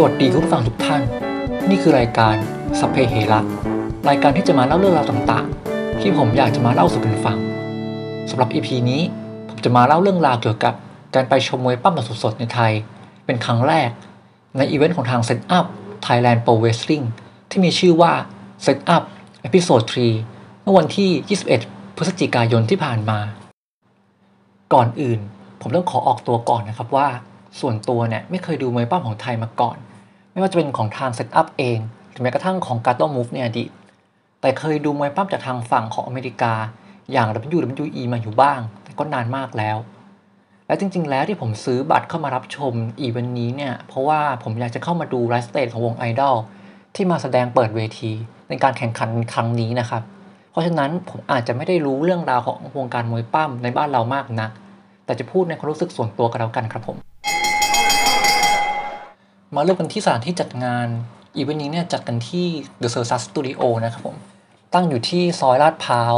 สวัสดีคุณผู้ฟังทุกท่าน นี่คือรายการสัพเพเหระรายการที่จะมาเล่าเรื่องราวต่างๆ ที่ผมอยากจะมาเล่าสู่กันฟังสำหรับ EP นี้ผมจะมาเล่าเรื่องราวเกี่ยวกับการไปชมมวยปั้มแบบสดๆในไทย เป็นครั้งแรก ในอีเวนต์ของทาง Set Up Thailand Pro Wrestling ที่มีชื่อว่า Set Up Episode 3 เมื่อวันที่ 21 พฤศจิกายนที่ผ่านมา ก่อนอื่น ผมต้องขอออกตัวก่อนนะครับว่า ส่วนตัวเนี่ยไม่เคยดูมวยปล้ำของไทยมาก่อน ไม่ว่าจะเป็นของทาง Set Up เองหรือแม้กระทั่งของ g a t o Move ในอดีตแต่เคยดูมวยปล้ำจากทางฝั่งของอเมริกา อย่าง WWE มาอยู่บ้าง แต่ก็นานมากแล้ว และจริง ๆ แล้วที่ผมซื้อบัตรเข้ามารับชมอีเวนต์นี้เนี่ยเพราะว่าผมอยากจะเข้ามาดู live stage ของวงไอดอลที่มาแสดงเปิดเวที ในการแข่งขันครั้งนี้นะครับ เพราะฉะนั้นผมอาจจะไม่ได้รู้เรื่องราวของวงการมวยปล้ำในบ้านเรามากนักแต่จะพูดในความรู้สึกส่วนตัวกันแล้วกันครับผม มาเริ่มกันที่สถานที่จัดงานอีเวนต์นี้เนี่ยจัดกันที่ The c e r s u s Studio นะครับผม ตั้งอยู่ที่ซอยลาดพร้าว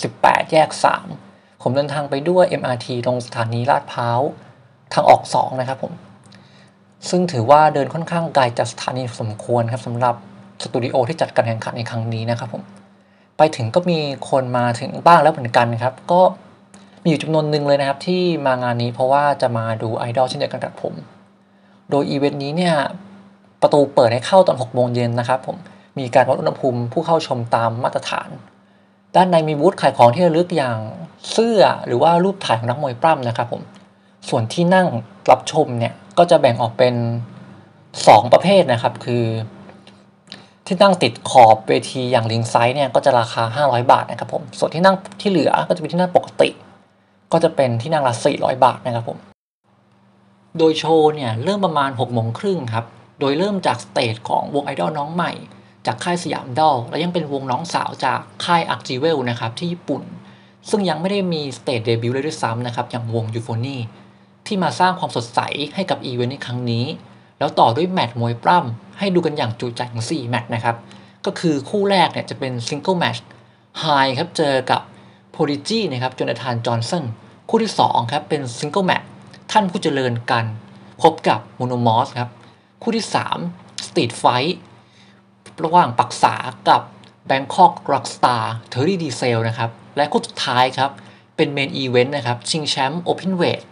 18 แยก 3 ผมเดินทางไปด้วย MRT ตรงสถานีลาดพร้าวทางออก 2 นะครับผม ซึ่งถือว่าเดินค่อนข้างไกลจากสถานีสมควรครับสำหรับสตูดิโอที่จัดการแข่งขันในครั้งนี้นะครับผม ไปถึงก็มีคนมาถึงบ้างแล้วเหมือนกันครับ ก็มีอยู่จำนวนหนึ่งเลยนะครับที่มางานนี้เพราะว่าจะมาดูไอดอลเช่นเดียวกันกับผม โดยอีเวนต์นี้เนี่ยประตูเปิดให้เข้าตอน 6 โมงเย็นนะครับผมมีการวัดอุณหภูมิผู้เข้าชมตามมาตรฐาน ด้านในมีบูธขายของที่ระลึกอย่างเสื้อหรือว่ารูปถ่ายของนักมวยปล้ำนะครับผมส่วนที่นั่งรับชมเนี่ยก็จะแบ่งออกเป็น 2 ประเภทนะครับ คือ ที่นั่งติดขอบเวทีอย่าง ringside เนี่ยก็จะราคา 500 บาทนะครับผมส่วนที่นั่งที่เหลือก็จะเป็นที่นั่งปกติ ก็จะเป็นที่นั่งละ400 บาทนะครับผม โดยโชว์เนี่ยเริ่มประมาณ6โมงครึ่งครับ โดยเริ่มจาก stage ของวงไอดอลน้องใหม่ จากค่ายสยามดอลและยังเป็นวงน้องสาวจากค่ายอักจิเวลนะครับที่ญี่ปุ่น ซึ่งยังไม่ได้มี stage debut เลยด้วยซ้ำนะครับอย่างวงยูโฟนีที่มาสร้างความสดใสให้กับอีเวนต์ในครั้งนี้ แล้วต่อด้วยแมตช์มวยปล้ำให้ดูกันอย่างจุใจถึง4แมตช์นะครับ ก็คือคู่แรกเนี่ยจะเป็น single match ไฮครับเจอกับโพลิจีนะครับโจนาธานจอห์นสันคู่ที่2ครับเป็น single match ท่านผู้เจริญกัน พบกับโมโนมอสครับ คู่ที่3 Street Fight ระหว่างปักษากับ Bangkok Rockstar เทอร์รี่ดีเซลนะครับ และคู่สุดท้ายครับ เป็น main event นะครับ ชิงแชมป์ openweight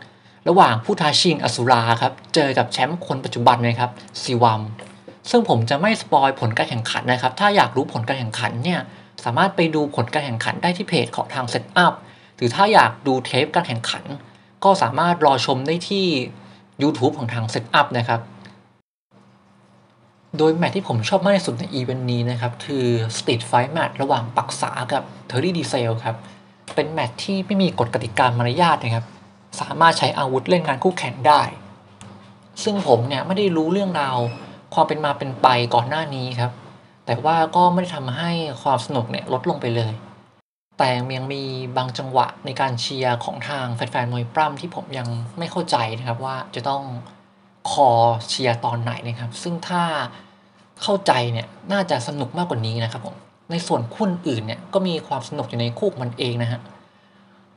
ระหว่างผู้ท้าชิงอสุราครับ เจอกับแชมป์คนปัจจุบันนะครับซีวัมซึ่งผมจะไม่ spoil ผลการแข่งขันนะครับ ถ้าอยากรู้ผลการแข่งขันเนี่ยสามารถไปดูผลการแข่งขันได้ที่เพจของทาง Set Up หรือถ้าอยากดูเทปการแข่งขัน ก็สามารถรอชมได้ที่ YouTube ของทาง Set Up นะครับ โดยแมตช์ที่ผมชอบมากที่สุดในอีเวนต์นี้นะครับ คือ Street Fight Match ระหว่างปักษากับเทอร์รี่ดีเซลครับ เป็นแมตช์ที่ไม่มีกฎกติกามารยาทนะครับ สามารถใช้อาวุธเล่นงานคู่แข่งได้ ซึ่งผมเนี่ยไม่ได้รู้เรื่องราวความเป็นมาเป็นไปก่อนหน้านี้ครับ แต่ว่าก็ไม่ได้ทำให้ความสนุกเนี่ยลดลงไปเลย แต่ยังมีบางจังหวะในการเชียร์ของทางแฟนๆมวยปล้ำที่ผมยังไม่เข้าใจนะครับว่าจะต้องคอเชียร์ตอนไหนนะครับ ซึ่งถ้าเข้าใจเนี่ยน่าจะสนุกมากกว่านี้นะครับผมในส่วนคู่อื่นเนี่ยก็มีความสนุกอยู่ในคู่มันเองนะฮะ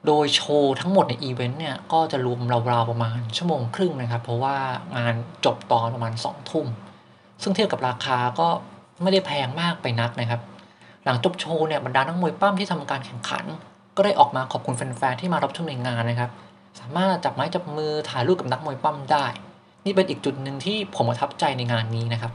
โดยโชว์ทั้งหมดในอีเวนต์เนี่ยก็จะรวมราวๆประมาณชั่วโมงครึ่งนะครับ เพราะว่างานจบตอนประมาณ2ทุ่ม ซึ่งเทียบกับราคาก็ไม่ได้แพงมากไปนักนะครับ หลังจบโชว์เนี่ยบรรดานักมวยปั้มที่ทำการแข่งขัน ก็ได้ออกมาขอบคุณแฟนๆที่มารับชมในงานนะครับ สามารถจับไม้จับมือถ่ายรูปกับนักมวยปั้มได้ นี่เป็นอีกจุดหนึ่งที่ผมประทับใจในงานนี้นะครับ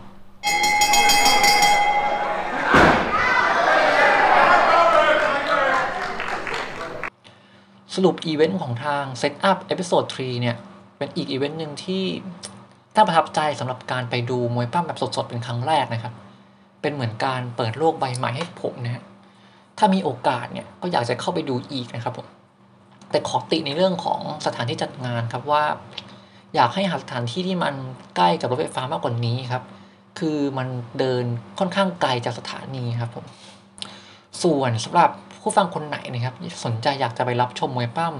สรุปอีเวนต์ของทาง Set Up Episode 3 เนี่ย เป็นอีกอีเวนต์หนึ่งที่น่าประทับใจสำหรับการไปดูมวยปั้มแบบสดๆ เป็นครั้งแรกนะครับ เป็นเหมือนการเปิดโลกใบใหม่ให้ผมนะฮะถ้ามีโอกาสเนี่ยก็อยากจะเข้าไปดูอีกนะครับผมแต่ขอติในเรื่องของสถานที่จัดงานครับว่า อยากให้หาสถานที่ที่มันใกล้กับรถไฟฟ้ามากกว่านี้ครับ คือมันเดินค่อนข้างไกลจากสถานีครับผมส่วนสำหรับผู้ฟังคนไหนนะครับ สนใจอยากจะไปรับชมมวยปั้ม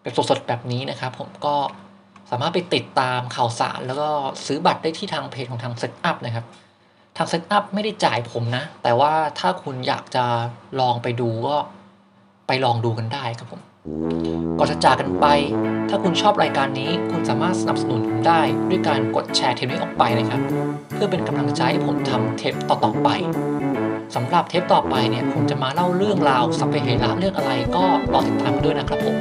แบบสดๆแบบนี้นะครับ ผมก็สามารถไปติดตามข่าวสาร แล้วก็ซื้อบัตรได้ที่ทางเพจของทาง Set Up นะครับ ทาง Set Up ไม่ได้จ่ายผมนะ แต่ว่าถ้าคุณอยากจะลองไปดูก็ไปลองดูกันได้ครับผมก่อนจะจากกันไป ถ้าคุณชอบรายการนี้คุณสามารถสนับสนุนผมได้ด้วยการกดแชร์เทปนี้ออกไปนะครับ เพื่อเป็นกำลังใจให้ผมทำเทปต่อๆไปสำหรับเทปต่อไปเนี่ยผมจะมาเล่าเรื่องราวสัพเพเหระเรื่องอะไรก็รอติดตามกันด้วยนะครับผม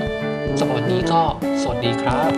สำหรับวันนี้ก็สวัสดีครับ